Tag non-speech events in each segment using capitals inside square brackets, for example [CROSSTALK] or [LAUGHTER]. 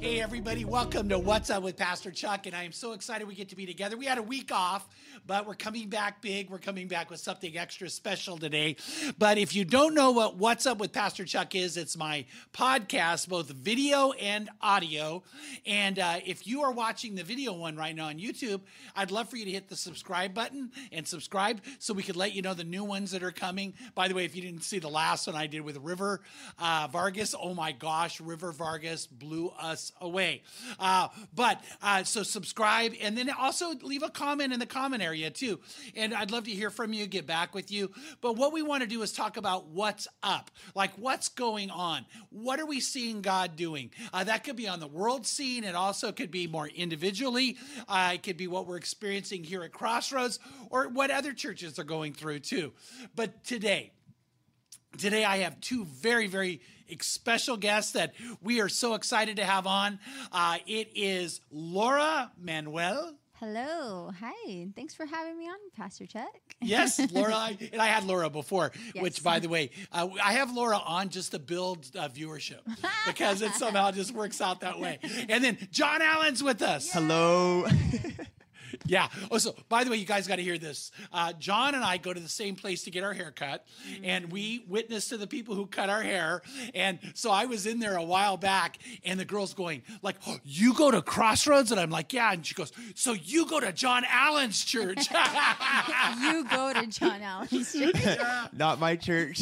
Hey, everybody, welcome to What's Up with Pastor Chuck. And I am so excited we get to be together. We had a week off, but we're coming back big. We're coming back with something extra special today. But if you don't know what What's Up with Pastor Chuck is, it's my podcast, both video and audio. And uh, if you are watching the video one right now on YouTube, I'd love for you to hit the subscribe button and subscribe so we could let you know the new ones that are coming. By the way, if you didn't see the last one I did with River uh, Vargas, oh my gosh, River Vargas blew us away. Uh, but uh, so subscribe and then also leave a comment in the comment area too. And I'd love to hear from you, get back with you. But what we want to do is talk about what's up, like what's going on. What are we seeing God doing? Uh, that could be on the world scene. It also could be more individually. Uh, it could be what we're experiencing here at Crossroads or what other churches are going through too. But today, Today, I have two very, very special guests that we are so excited to have on. Uh, it is Laura Manuel. Hello. Hi. Thanks for having me on, Pastor Chuck. Yes, [LAUGHS] Laura. I- and I had Laura before, Yes. which, by the way, uh, I have Laura on just to build uh, viewership [LAUGHS] because it somehow just works out that way. And then John Allen's with us. Hello. [LAUGHS] [LAUGHS] Yeah. Oh, so by the way, you guys got to hear this. Uh, John and I go to the same place to get our hair cut, and we witness to the people who cut our hair. And so I was in there a while back, and the girl's going like, oh, "You go to Crossroads?" And I'm like, "Yeah." And she goes, "So you go to John Allen's church?" [LAUGHS] you go to John Allen's [LAUGHS] church. Not my church.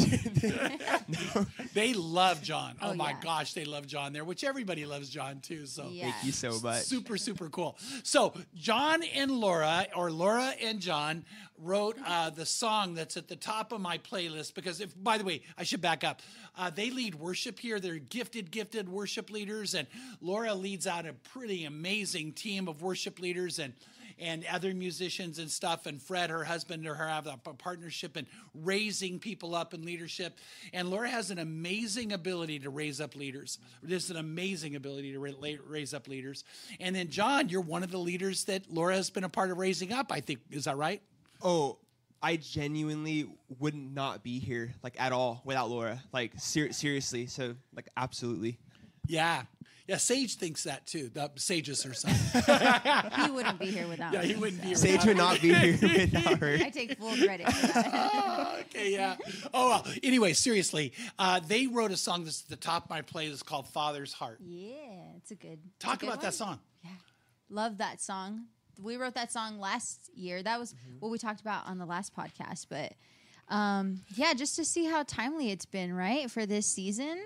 they love John. Oh, Oh, my yeah. gosh, they love John there, which everybody loves John too. So Yeah. Thank you so much. Super, super cool. So, John and Laura, or Laura and John, wrote uh, the song that's at the top of my playlist because, if, by the way, I should back up. Uh, they lead worship here. They're gifted, gifted worship leaders, and Laura leads out a pretty amazing team of worship leaders and and other musicians and stuff. And Fred, her husband, or her have a partnership in raising people up in leadership. And Laura has an amazing ability to raise up leaders. Just an amazing ability to raise up leaders. And then John, you're one of the leaders that Laura has been a part of raising up. I think is that right? oh, I genuinely would not be here like at all without Laura. Like ser- seriously. So like absolutely. Yeah. Yeah, Sage thinks that too. The Sage is her son. [LAUGHS] He wouldn't be here without Yeah, he wouldn't be here. Sage would not be here without her. I take full credit for that. Oh, [LAUGHS] okay, yeah. Oh, well. Anyway, seriously, uh, they wrote a song that's at the top of my playlist is called "Father's Heart." yeah, it's a good. it's a Talk good about that song. Yeah, Love that song. We wrote that song last year. That was Mm-hmm. what we talked about on the last podcast. But um, yeah, just to see how timely it's been, right, for this season.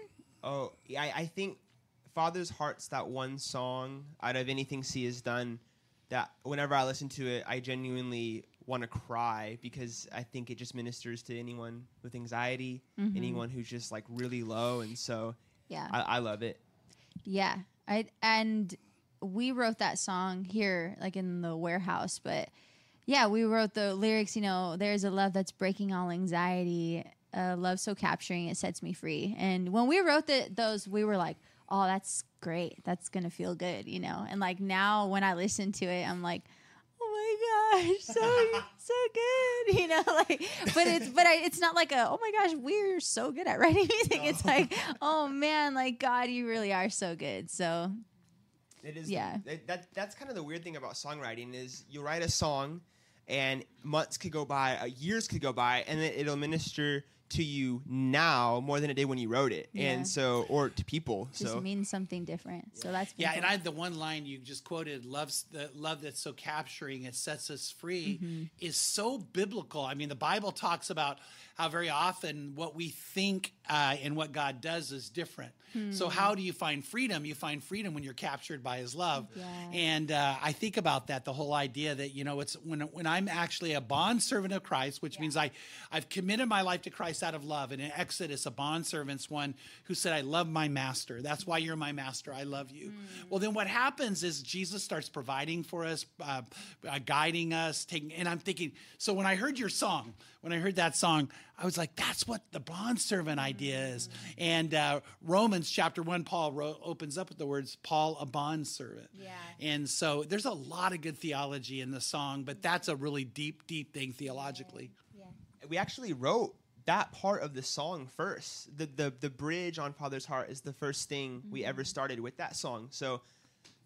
Oh, yeah, I, I think Father's Heart's that one song out of anything C has done that whenever I listen to it, I genuinely want to cry because I think it just ministers to anyone with anxiety, mm-hmm. anyone who's just like really low. And so Yeah. I, I love it. Yeah, I and we wrote that song here, like in the warehouse. But yeah, we wrote the lyrics. You know, there's a love that's breaking all anxiety. A love so capturing it sets me free. And when we wrote the, those, we were like, oh, that's great. That's gonna feel good, you know. And like now, when I listen to it, I'm like. Oh my gosh, so [LAUGHS] so good, you know. [LAUGHS] Like, but it's but I, it's not like a oh my gosh, we're so good at writing [LAUGHS] music. It's like oh man, like God, you really are so good. So It is. Yeah. That, that that's kind of the weird thing about songwriting is you write a song, and months could go by, uh, years could go by, and it, it'll minister to you now more than it did when you wrote it, Yeah. and so or to people. just so means something different. So that's been Yeah, and cool. I the one line you just quoted, "Love's the love that's so capturing, it sets us free," Mm-hmm. is so biblical. I mean, the Bible talks about how very often what we think uh, and what God does is different. So, Hmm. how do you find freedom? You find freedom when you're captured by His love. Yeah. And uh, I think about that the whole idea that you know it's when when I'm actually a bond servant of Christ, which means I I've committed my life to Christ out of love. And in Exodus, a bond servant's one who said, "I love my master. That's why you're my master. I love you." Well, then what happens is Jesus starts providing for us, uh, uh, guiding us, taking. And I'm thinking, so when I heard your song, when I heard that song, I was like, that's what the bond servant idea is. And uh, Romans chapter one, Paul wrote, opens up with the words, Paul, a bond servant. Yeah. And so there's a lot of good theology in the song, but that's a really deep, deep thing theologically. yeah. we actually wrote that part of the song first. The the the bridge on Father's Heart is the first thing we ever started with that song. So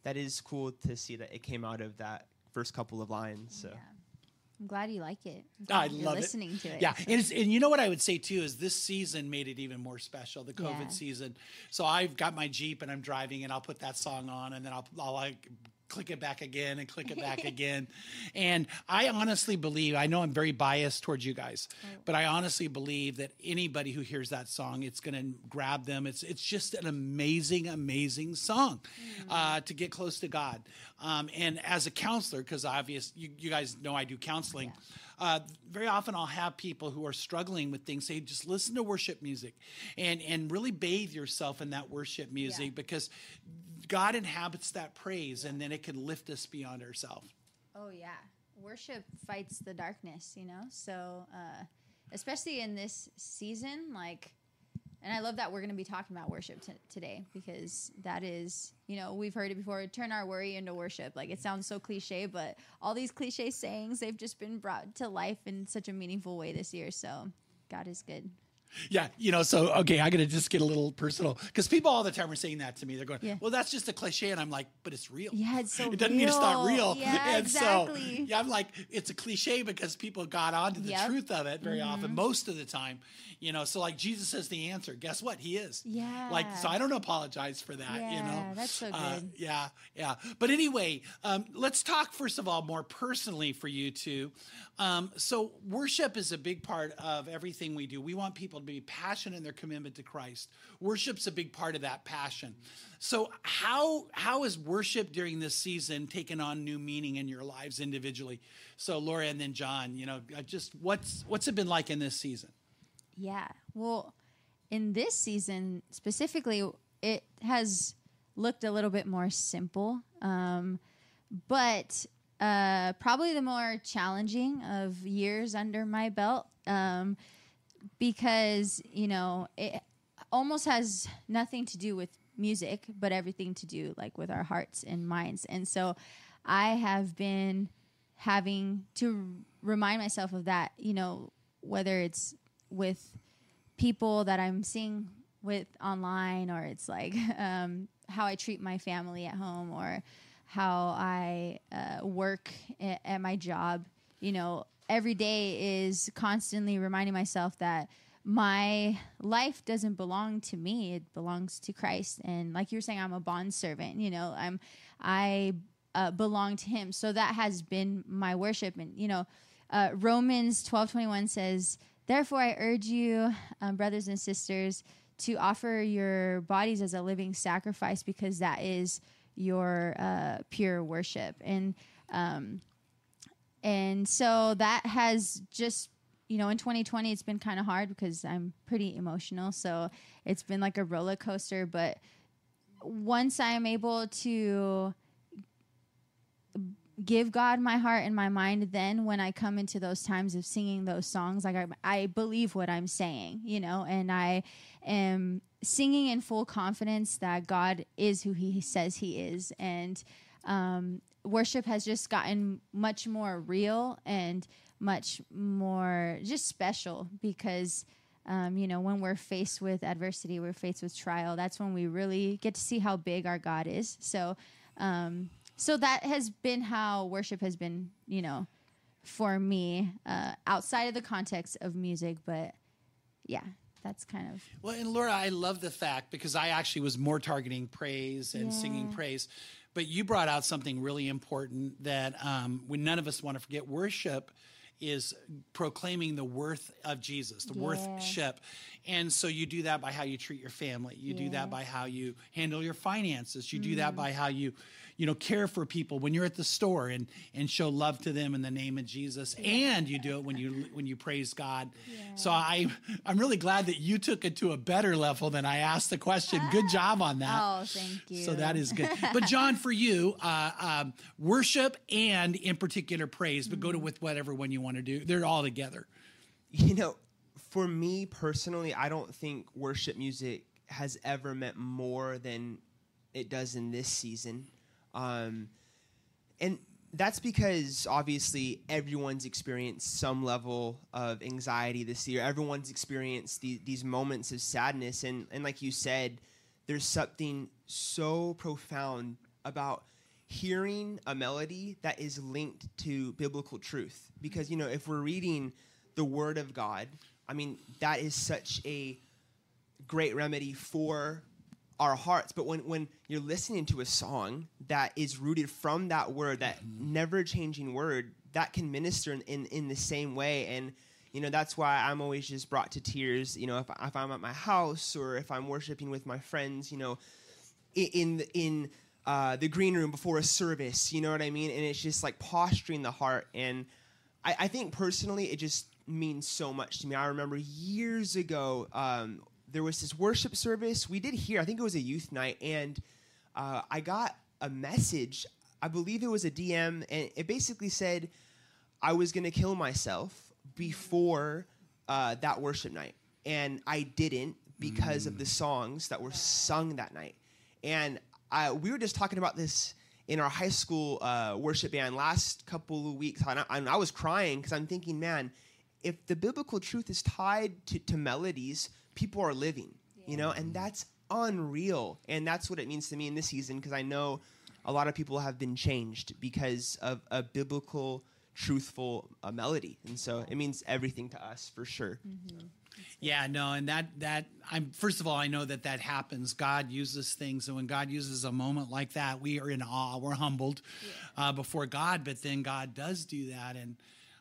that is cool to see that it came out of that first couple of lines. So Yeah. I'm glad you like it. I love listening it. to it. Yeah, and, it's, and you know what I would say too is this season made it even more special. The COVID Yeah. season. So I've got my Jeep and I'm driving, and I'll put that song on, and then I'll, I'll like click it back again and click it back [LAUGHS] again. And I honestly believe, I know I'm very biased towards you guys, but I honestly believe that anybody who hears that song, it's going to grab them. It's it's just an amazing, amazing song uh, to get close to God. Um, and as a counselor, because obvious, you, you guys know I do counseling. Uh, very often I'll have people who are struggling with things say, just listen to worship music and, and really bathe yourself in that worship music Yeah. because God inhabits that praise and then it can lift us beyond ourselves. Oh yeah, worship fights the darkness, you know. So, uh, especially in this season, like, and I love that we're going to be talking about worship t- today because that is, you know, we've heard it before. Turn our worry into worship. Like it sounds so cliche, but all these cliche sayings they've just been brought to life in such a meaningful way this year. So, God is good. Yeah, you know, so okay, I gotta just get a little personal because people all the time are saying that to me. They're going, Yeah. "Well, that's just a cliche," and I'm like, "But it's real." Yeah, it's so it doesn't mean it's not real. real. Yeah, [LAUGHS] and exactly. so yeah, I'm like, it's a cliche because people got onto the Yep. Mm-hmm. truth of it very often, most of the time. You know, so like Jesus is the answer. Guess what? He is. Yeah. Like, so I don't apologize for that. you know, Yeah, that's so Uh, good. yeah, yeah. But anyway, um, let's talk first of all more personally for you two. Um, so worship is a big part of everything we do. We want people to be passionate in their commitment to Christ. Worship's a big part of that passion. So how how is worship during this season taken on new meaning in your lives individually? So Laura and then John, you know, just what's what's it been like in this season? Yeah. Well, in this season specifically, it has looked a little bit more simple, um, but uh, probably the more challenging of years under my belt um, because, you know, it almost has nothing to do with music, but everything to do like with our hearts and minds. And so I have been having to remind myself of that, you know, whether it's with people that I'm seeing with online or it's like [LAUGHS] um, how I treat my family at home or how I uh, work a- at my job. You know, every day is constantly reminding myself that my life doesn't belong to me; it belongs to Christ. And like you were saying, I'm a bond servant. You know, I'm I uh, belong to Him. So that has been my worship. And you know, uh, Romans twelve twenty one says, "Therefore, I urge you, um, brothers and sisters." To offer your bodies as a living sacrifice because that is your uh, pure worship. And um, and so that has just you know in 2020 it's been kind of hard because i'm pretty emotional. So it's been like a roller coaster but once i am able to give god my heart and my mind then when i come into those times of singing those songs like i, I believe what i'm saying you know? And i am singing in full confidence that god is who he says he is. And um, worship has just gotten much more real and much more just special because um, you know when we're faced with adversity we're faced with trial that's when we really get to see how big our god is. So um, so that has been how worship has been you know for me uh, outside of the context of music but yeah that's kind of Well, and Laura, I love the fact because I actually was more targeting praise and singing praise, but you brought out something really important that um, we none of us want to forget. Worship is proclaiming the worth of Jesus, the Yeah. worthship, and so you do that by how you treat your family. You do that by how you handle your finances. You do that by how you, you know, care for people when you're at the store and and show love to them in the name of Jesus. And you do it when you when you praise God. So I I'm really glad that you took it to a better level than I asked the question. Good job on that. [LAUGHS] oh thank you So that is good. [LAUGHS] But John, for you, uh, um, worship and in particular praise, but go to with whatever one you want to do. They're all together. you know, for me personally, I don't think worship music has ever meant more than it does in this season. Um, and That's because obviously everyone's experienced some level of anxiety this year. Everyone's experienced the, these moments of sadness, and and like you said, there's something so profound about hearing a melody that is linked to biblical truth. Because you know, if we're reading the Word of God, I mean, that is such a great remedy for our hearts. But when, when you're listening to a song that is rooted from that word, that never changing word, that can minister in, in, in the same way. And, you know, that's why I'm always just brought to tears, you know, if, if I'm at my house or if I'm worshiping with my friends, you know, in, in, in uh, the green room before a service, you know what I mean? And it's just like posturing the heart. And I, I think personally, it just means so much to me. I remember years ago, um, there was this worship service we did here. I think it was a youth night, and uh, I got a message. I believe it was a DM, and it basically said I was going to kill myself before uh, that worship night, and I didn't because of the songs that were sung that night. And I, we were just talking about this in our high school uh, worship band last couple of weeks, and I, and I was crying because I'm thinking, man, if the biblical truth is tied to, to melodies, people are living, you know, and that's unreal. And that's what it means to me in this season because I know a lot of people have been changed because of a biblical, truthful uh, melody. And so it means everything to us for sure. Yeah, no, and that that I'm first of all, I know that that happens. God uses things, and when God uses a moment like that, we are in awe. We're humbled uh, before God, but then God does do that, and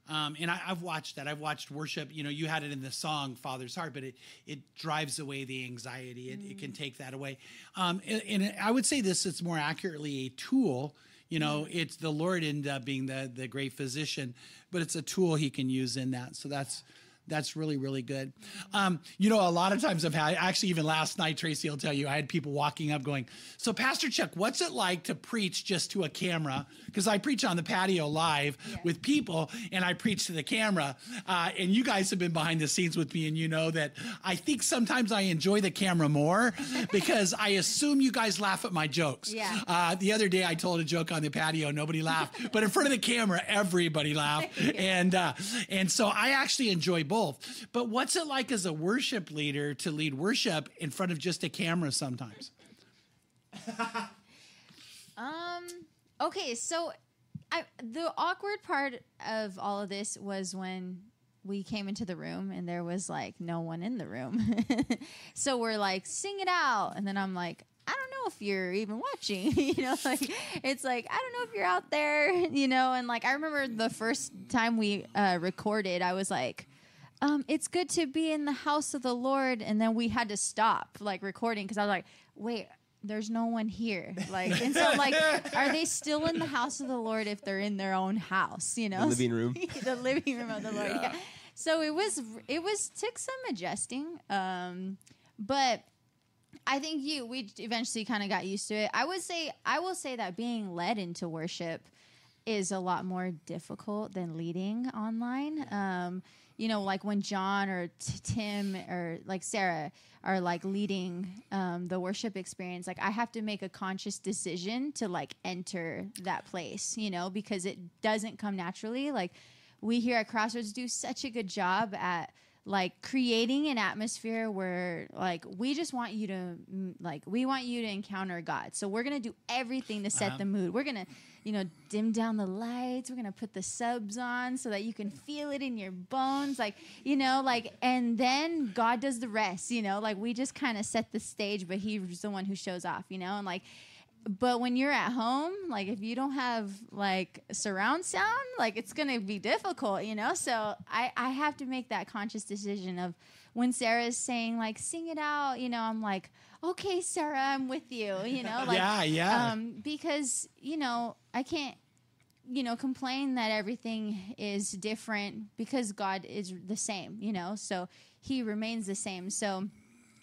um, and I, I've watched that. I've watched worship. You know, you had it in the song "Father's Heart," but it it drives away the anxiety. It, it can take that away. Um, and, and I would say this: it's more accurately a tool. You know, it's the Lord ended up being the the great physician, but it's a tool He can use in that. So that's that's really really good. Um, you know a lot of times i've had actually even last night tracy will tell you i had people walking up going so pastor chuck what's it like to preach just to a camera? Because i preach on the patio live with people and i preach to the camera uh, and you guys have been behind the scenes with me and you know that i think sometimes i enjoy the camera more [LAUGHS] because i assume you guys laugh at my jokes. Yeah. uh, the other day i told a joke on the patio nobody laughed but in front of the camera everybody laughed. [LAUGHS] And uh, and so i actually enjoy both but what's it like as a worship leader to lead worship in front of just a camera sometimes [LAUGHS] Um. Okay, so I the awkward part of all of this was when we came into the room and there was like no one in the room. [LAUGHS] so we're like, sing it out, and then I'm like. I don't know if you're even watching, [LAUGHS] you know, like it's like I don't know if you're out there, you know, and like I remember the first time we uh, recorded, I was like, um, it's good to be in the house of the Lord. And then we had to stop like recording because I was like, wait, there's no one here. Like, and so like, are they still in the house of the Lord if they're in their own house? You know, The living room. [LAUGHS] the living room of the Lord. Yeah. So it was, it was took some adjusting, um, but I think you we eventually kind of got used to it. I would say I will say that being led into worship is a lot more difficult than leading online. Um, you know, like when John or t- Tim or like Sarah are like leading um, the worship experience, like I have to make a conscious decision to like enter that place, you know, because it doesn't come naturally. Like we here at Crossroads do such a good job at like creating an atmosphere where like we just want you to mm, like we want you to encounter God. So we're going to do everything to set Uh-huh. the mood. We're going to, you know, dim down the lights. We're going to put the subs on so that you can feel it in your bones like, you know, like and then God does the rest, you know? Like we just kind of set the stage, but he's the one who shows off, you know? And like but when you're at home, like if you don't have like surround sound, like it's gonna be difficult, you know. So I I have to make that conscious decision of when Sarah's saying like sing it out, you know, I'm like, okay, Sarah, I'm with you, you know, [LAUGHS] like Yeah, yeah. um, because you know I can't you know complain that everything is different because God is the same, you know, so He remains the same. So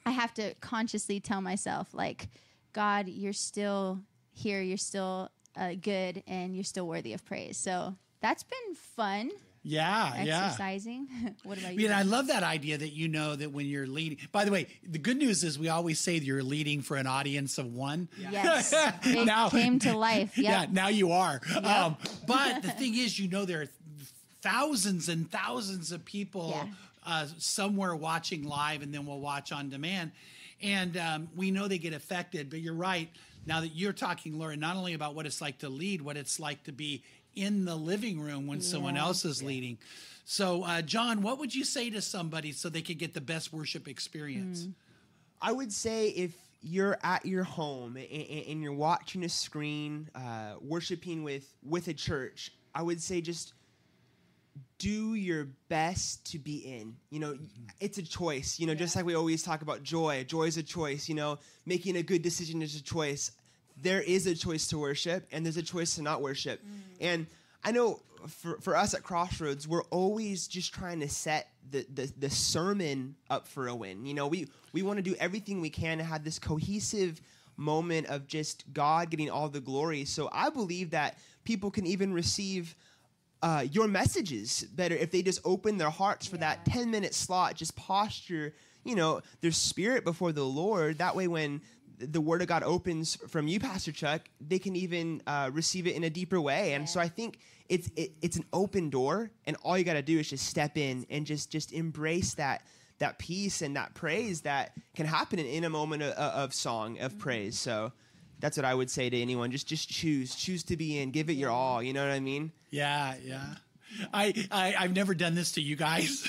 I have to consciously tell myself, like, God, you're still here, you're still uh, good, and you're still worthy of praise. So that's been fun. Yeah, yeah. exercising. [LAUGHS] what about I you? mean, I love that idea that you know that when you're leading. By the way, the good news is we always say you're leading for an audience of one. yes, [LAUGHS] it Now- came to life. [LAUGHS] Yep. Yeah, now you are. Um, but the thing is, you know, there are thousands and thousands of people Yeah. uh, somewhere watching live, and then we'll watch on demand. And um, we know they get affected. But you're right. Now that you're talking, Laura, not only about what it's like to lead, what it's like to be in the living room when someone else is leading. So, uh, John, what would you say to somebody so they could get the best worship experience? I would say if you're at your home and, and- you're watching a screen, uh, worshiping with with a church, I would say just do your best to be in. You know, it's a choice. You know, just like we always talk about joy. Joy is a choice. You know, making a good decision is a choice. There is a choice to worship, and there's a choice to not worship. And I know for, for us at Crossroads, we're always just trying to set the, the, the sermon up for a win. You know, we, we want to do everything we can to have this cohesive moment of just God getting all the glory. So I believe that people can even receive uh, your messages better if they just open their hearts for that 10 minute slot, just posture, you know, their spirit before the Lord. That way, when the word of God opens from you, Pastor Chuck, they can even uh, receive it in a deeper way. And so I think it's it, it's an open door, and all you got to do is just step in and just just embrace that that peace and that praise that can happen in, in a moment of, of song of praise. So that's what I would say to anyone. Just just choose, choose to be in, give it your all. You know what I mean? Yeah, yeah. I, I I've never done this to you guys,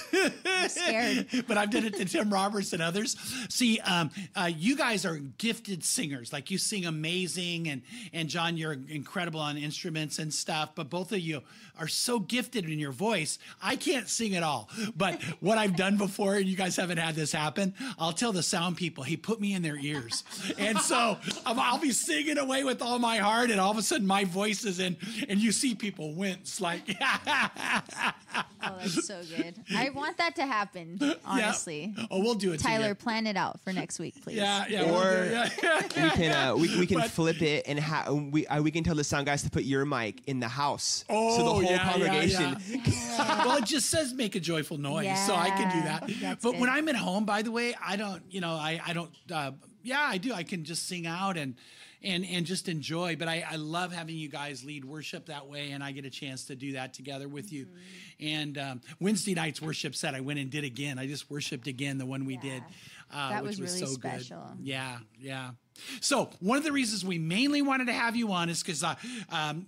scared. [LAUGHS] but I've done it to Tim Roberts and others. See, um, uh, you guys are gifted singers. Like you sing amazing, and and John, you're incredible on instruments and stuff. But both of you are so gifted in your voice. I can't sing at all. But [LAUGHS] what I've done before, and you guys haven't had this happen, I'll tell the sound people, he put me in their ears, and so um, I'll be singing away with all my heart, and all of a sudden my voice is in, and you see people wince like. [LAUGHS] [LAUGHS] Oh, that's so good. I want that to happen. Honestly, Yeah. Oh, we'll do it. Tyler, together. plan it out for next week, please. Yeah, yeah. Or- we'll do yeah. we can uh, we, we can But- flip it and ha- we uh, we can tell the sound guys to put your mic in the house, Oh, so the whole yeah, yeah, congregation. [LAUGHS] yeah. well, it just says make a joyful noise, so I can do that. that's but when. I'm at home, by the way, I don't, you know, I, I don't, uh, yeah, I do. I can just sing out and, and, and just enjoy. But I, I love having you guys lead worship that way, and I get a chance to do that together with you. Mm-hmm. And um, Wednesday night's worship set, I went and did again. I just worshipped again the one we Yeah. did, uh, That which was was, really so special. good. Yeah, yeah. So one of the reasons we mainly wanted to have you on is because uh, um,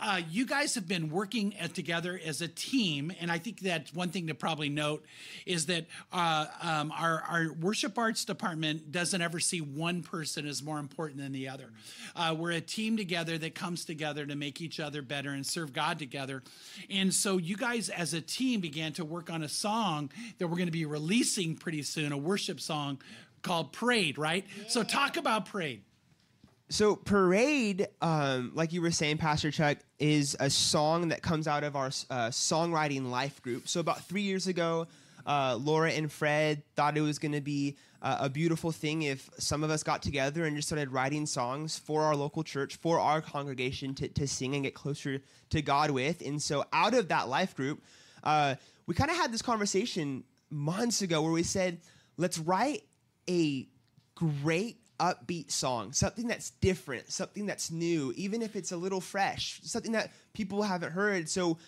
uh, you guys have been working uh, together as a team, and I think that one thing to probably note is that uh, um, our our worship arts department doesn't ever see one person as more important than the other. Uh, we're a team together that comes together to make each other better and serve God together. And so you guys, as a team, began to work on a song that we're going to be releasing pretty soon, a worship song called "Parade." Right. So talk about Parade. So parade, um, like you were saying, Pastor Chuck, is a song that comes out of our uh, songwriting life group. So about three years ago, uh, Laura and Fred thought it was going to be uh, a beautiful thing if some of us got together and just started writing songs for our local church, for our congregation to, to sing and get closer to God with. And so out of that life group, uh, we kind of had this conversation months ago where we said, let's write a great upbeat song, something that's different, something that's new, even if it's a little fresh, something that people haven't heard. So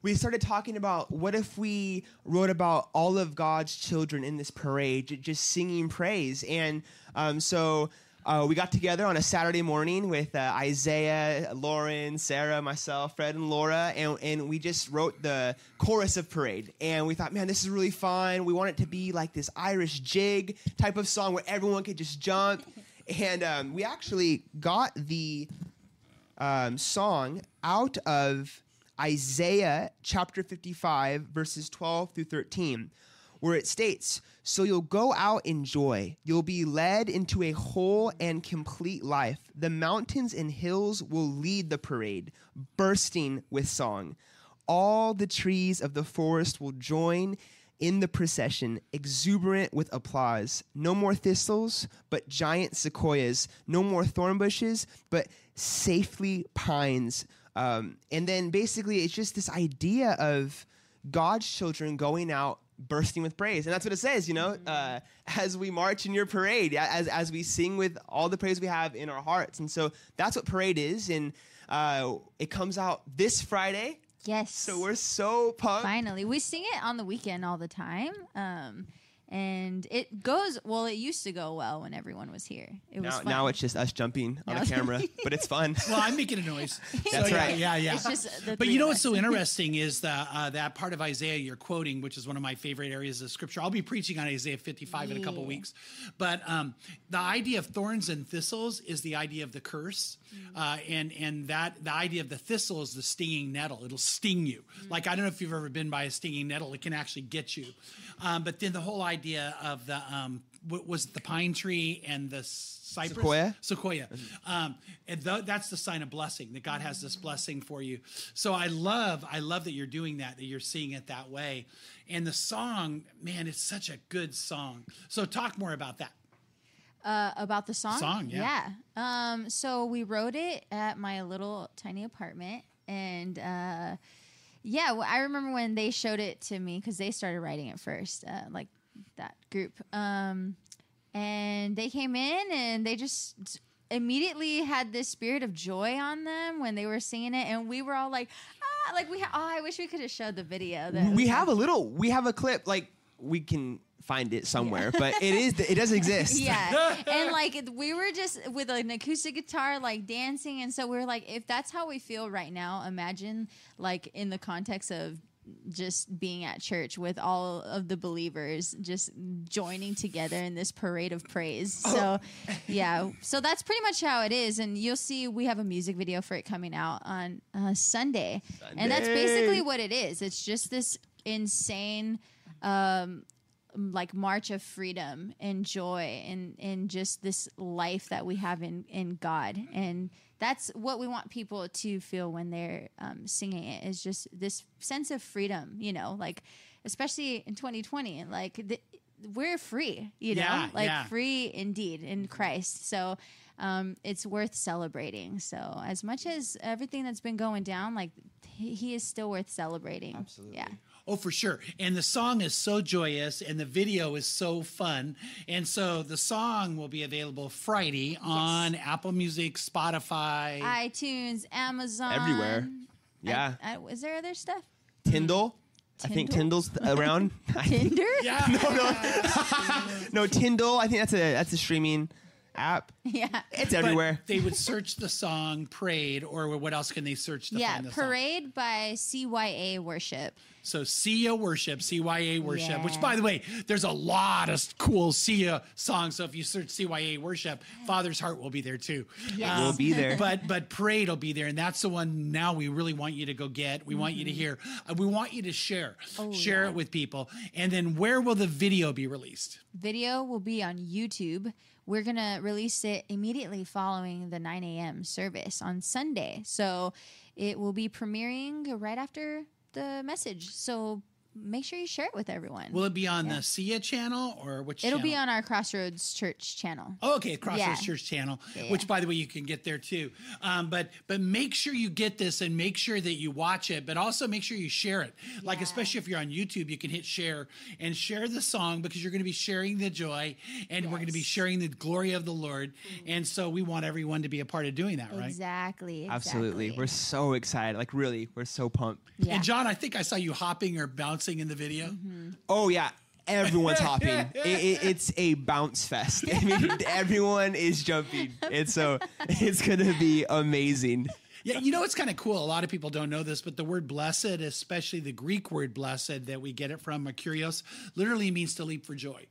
we started talking about what if we wrote about all of God's children in this parade, just singing praise. And um, so uh, we got together on a Saturday morning with uh, Isaiah, Lauren, Sarah, myself, Fred, and Laura, and, and we just wrote the chorus of Parade. And we thought, man, this is really fun. We want it to be like this Irish jig type of song where everyone could just jump. [LAUGHS] And um, we actually got the um, song out of Isaiah chapter 55, verses 12 through 13, where it states, So you'll go out in joy. You'll be led into a whole and complete life. The mountains and hills will lead the parade, bursting with song. All the trees of the forest will join in the procession, exuberant with applause. No more thistles, but giant sequoias. No more thorn bushes, but safely pines. Um, and then basically, it's just this idea of God's children going out bursting with praise. And that's what it says, you know, uh, as we march in your parade, as, as we sing with all the praise we have in our hearts. And so that's what parade is. And uh, it comes out this Friday. Yes. So we're so pumped. Finally, we sing it on the weekend all the time. Um, and it goes well. It used to go well when everyone was here. It was Now, fun. now it's just us jumping on Now a camera, [LAUGHS] but it's fun. [LAUGHS] Well, I'm making a noise. [LAUGHS] That's yeah, right. Yeah, yeah. It's just the but three you know of what's us. so interesting is the, uh, that part of Isaiah you're quoting, which is one of my favorite areas of scripture. I'll be preaching on Isaiah 55 in a couple Yeah. weeks. But um, the idea of thorns and thistles is the idea of the curse, Mm. uh, and and that the idea of the thistle is the stinging nettle. It'll sting you. Mm. Like I don't know if you've ever been by a stinging nettle. It can actually get you. Um, but then the whole idea of the um, what was it, the pine tree and the cypress Sequoia? Sequoia. Um, and th- that's the sign of blessing that God has this blessing for you. So I love, I love that you're doing that, that you're seeing it that way. And the song, man, it's such a good song. So talk more about that. uh, about the song. Song, yeah. Yeah. Um, so we wrote it at my little tiny apartment, and uh, yeah, well, I remember when they showed it to me because they started writing it first, uh, like that group. Um, and they came in and they just immediately had this spirit of joy on them when they were singing it, and we were all like, ah, like we, ha- oh, I wish we could have showed the video. that we have a little, we have a clip, like, we can find it somewhere, but it is, it does exist. [LAUGHS] Yeah. [LAUGHS] and like we were just with an acoustic guitar, like dancing. And so we are like, if that's how we feel right now, imagine like in the context of just being at church with all of the believers just joining together in this parade of praise. So, yeah. So that's pretty much how it is. And you'll see we have a music video for it coming out on uh, Sunday. And that's basically what it is. It's just this insane um, like march of freedom and joy and and just this life that we have in in God. And that's what we want people to feel when they're um, singing it is just this sense of freedom you know? Like especially in 2020 like the, we're free you know? Yeah, like yeah. free indeed in Christ. So um, it's worth celebrating. So as much as everything that's been going down like he, he is still worth celebrating Absolutely. yeah Oh, for sure. And the song is so joyous and the video is so fun. And so the song will be available Friday on Apple Music, Spotify. iTunes, Amazon, Everywhere. Yeah. I- I- is there other stuff? Tyndall. I think Tyndall? Tyndall's around. I [LAUGHS] think- Tinder? [LAUGHS] yeah. [LAUGHS] no, Tyndall. I think that's a that's a streaming app. yeah. It's But everywhere. they would search the song Parade, or what else can they search to Yeah, find the song? Parade by CYA Worship. So Sia Worship, CYA Worship, which by the way, there's a lot of cool Sia songs. So if you search CYA Worship, Father's Heart will be there too. Yes. We'll be there. [LAUGHS] But but Parade will be there, and that's the one now we really want you to go get. We want you to hear. Uh, we want you to share, Oh, share yeah. it with people. And then where will the video be released? Video will be on YouTube. We're going to release it immediately following the 9 a.m. service on Sunday. So it will be premiering right after the message. So make sure you share it with everyone. Will it be on Yeah. the Sia channel or which? It'll be on our Crossroads Church channel. Oh, okay, Crossroads Yeah. Church channel, Yeah, which by the way you can get there too. Um, but but make sure you get this and make sure that you watch it, but also make sure you share it. Like especially if you're on YouTube, you can hit share and share the song because you're going to be sharing the joy and we're going to be sharing the glory of the Lord. And so we want everyone to be a part of doing that, right? Exactly, Absolutely. We're so excited. Like really, we're so pumped. yeah. And John, I think I saw you hopping or bouncing in the video. Mm-hmm. Oh yeah. Everyone's hopping. [LAUGHS] It, it, it's a bounce fest. [LAUGHS] I mean, everyone is jumping. It's so [LAUGHS] it's gonna be amazing. Yeah, you know it's kind of cool. A lot of people don't know this, but the word blessed, especially the Greek word blessed that we get it from, Kyrios, literally means to leap for joy.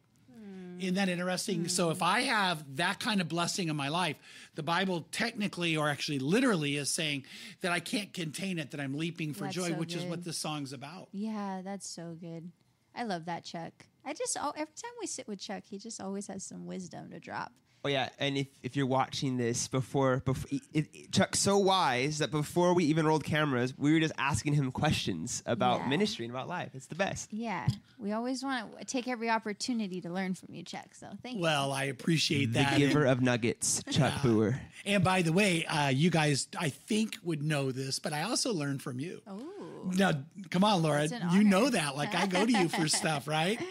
Isn't that interesting? So if I have that kind of blessing in my life, the Bible technically or actually literally is saying that I can't contain it, that I'm leaping for That's joy, so which is what good. this song's about. Yeah, that's so good. I love that Chuck. I just every time we sit with Chuck, he just always has some wisdom to drop. Oh yeah, and if, if you're watching this before, before it, it, Chuck's so wise that before we even rolled cameras, we were just asking him questions about Yeah. ministry and about life. It's the best. Yeah, we always want to take every opportunity to learn from you, Chuck. So thank you. Well, I appreciate The giver And, of nuggets, Chuck Booher. and by the way, uh, you guys, I think, would know this, but I also learned from you. Oh, Now, come on, Laura. You know that. Like, I go to you for stuff, [LAUGHS] right?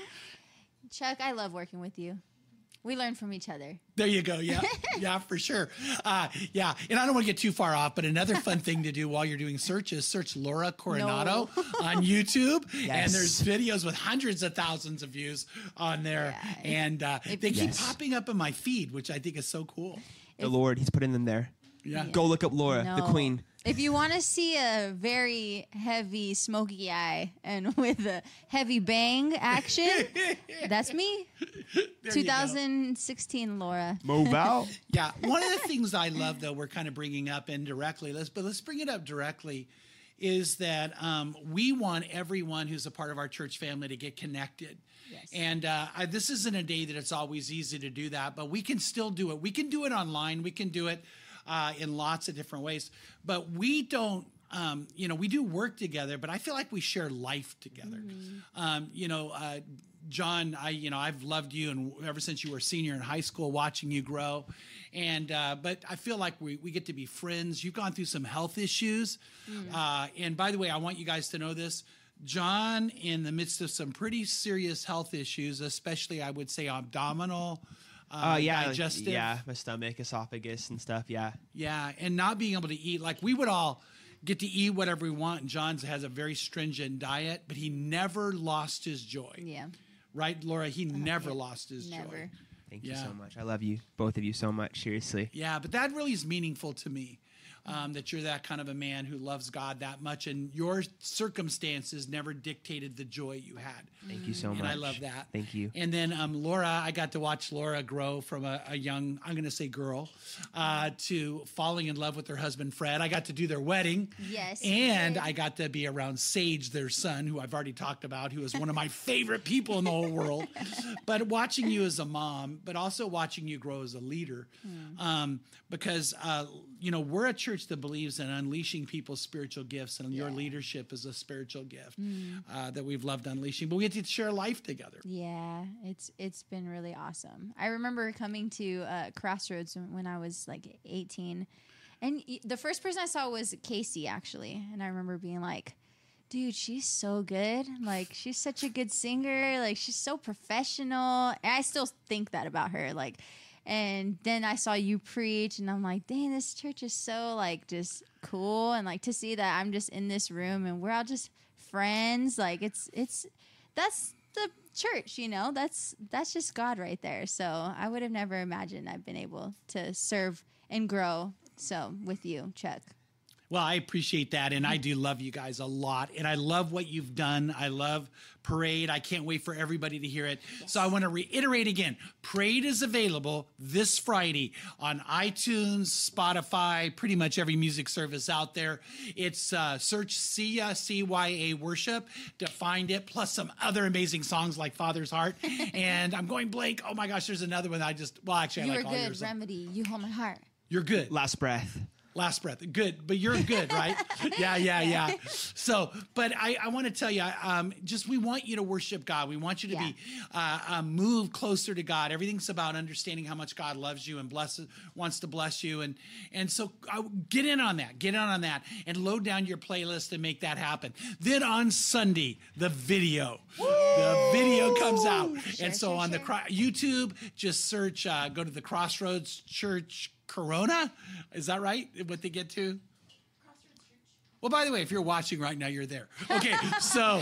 Chuck, I love working with you. We learn from each other. There you go. Yeah, [LAUGHS] yeah, for sure. Uh, yeah, and I don't want to get too far off, but another fun thing to do while you're doing searches, search Laura Coronado [LAUGHS] on YouTube, and there's videos with hundreds of thousands of views on there, Yeah. and uh, If- they keep Yes. popping up in my feed, which I think is so cool. The Lord, He's putting them there. Yeah. Go look up Laura, the Queen. If you want to see a very heavy, smoky eye and [LAUGHS] with a heavy bang action, [LAUGHS] that's me. There 2016 Laura. Move [LAUGHS] out. Yeah, one of the things I love, though, we're kind of bringing up indirectly. Let's but let's bring it up directly. Is that um, we want everyone who's a part of our church family to get connected. Yes. And uh, I, this isn't a day that it's always easy to do that, but we can still do it. We can do it online. We can do it uh, in lots of different ways. But we don't um, you know, we do work together, but I feel like we share life together. Um, you know, uh, John, I, you know, I've loved you and ever since you were a senior in high school, watching you grow. And, uh, but I feel like we, we get to be friends. You've gone through some health issues. Uh, and by the way, I want you guys to know this. John, in the midst of some pretty serious health issues, especially I would say abdominal, uh, Oh yeah, digestive, yeah, my stomach, esophagus, and stuff. Yeah, yeah, and not being able to eat like we would all get to eat whatever we want. And John's has a very stringent diet, but he never lost his joy. Yeah. Right, Laura? He never lost his joy. Never. thank you so much. I love you, both of you, so much. Seriously. Yeah, but that really is meaningful to me. Um, that you're that kind of a man who loves God that much, and your circumstances never dictated the joy you had. Thank you so much. And I love that. Thank you. And then um, Laura, I got to watch Laura grow from a, a young, I'm going to say girl, uh, to falling in love with her husband Fred. I got to do their wedding. Yes, And. I got to be around Sage, their son, who I've already talked about, who is one of my [LAUGHS] favorite people in the whole world. But watching you as a mom, but also watching you grow as a leader, Hmm. um, because uh, you know we're a church that believes in unleashing people's spiritual gifts, and your leadership is a spiritual gift Hmm. uh, that we've loved unleashing. But we get to share life together. Yeah, it's it's been really awesome. I remember coming to uh, Crossroads when- when I was like 18, and the first person I saw was Casey actually, and I remember being like, "Dude, she's so good! Like, she's such a good singer. Like, she's so professional." And I still think that about her. Like, and then I saw you preach, and I'm like, "Dang, this church is so like just cool." And like to see that I'm just in this room and we're all just friends. Like, it's it's that's the church you know that's that's just god right there so i would have never imagined i've been able to serve and grow so with you chuck Well, I appreciate that, and I do love you guys a lot, and I love what you've done. I love Parade. I can't wait for everybody to hear it. So I want to reiterate again: Parade is available this Friday on iTunes, Spotify, pretty much every music service out there. It's uh, search Cia C Y A Worship to find it, plus some other amazing songs like Father's Heart. [LAUGHS] and I'm going blank. Oh my gosh, there's another one I just well actually I you like are all good yours. remedy you hold my heart You're good. Last breath. Last breath. Good, but you're good, right? [LAUGHS] yeah, yeah, yeah. So, but I, I want to tell you, um, just we want you to worship God. We want you to Yeah. be uh, uh, move closer to God. Everything's about understanding how much God loves you and blesses, wants to bless you, and and so uh, get in on that. Get in on that, and load down your playlist and make that happen. Then on Sunday, the video, the video comes out, Sure, and so sure, on the sure. cro- YouTube, just search, uh, go to the Crossroads Church Corona. Is that right? What they get to? Well, by the way, if you're watching right now, you're there. Okay, [LAUGHS] so,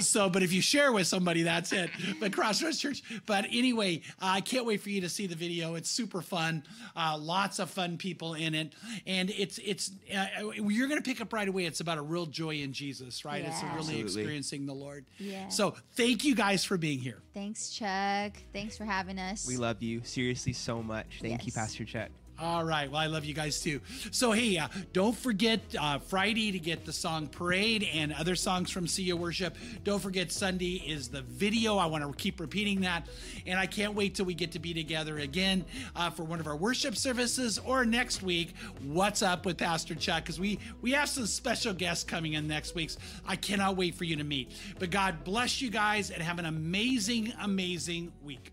so, but if you share with somebody, that's it. But Crossroads Church. But anyway, I can't wait for you to see the video. It's super fun. Uh, lots of fun people in it, and it's it's uh, you're going to pick up right away. It's about a real joy in Jesus, right? It's really Absolutely. experiencing the Lord. Yeah. So thank you guys for being here. thanks chuck thanks for having us We love you seriously so much. Thank you, Pastor Chuck. All right. Well, I love you guys too. So, hey, uh, don't forget uh, Friday to get the song Parade and other songs from See You Worship. Don't forget Sunday is the video. I want to keep repeating that. And I can't wait till we get to be together again uh, for one of our worship services or next week. What's up with Pastor Chuck? Because we, we have some special guests coming in next week. I cannot wait for you to meet. But God bless you guys and have an amazing, amazing week.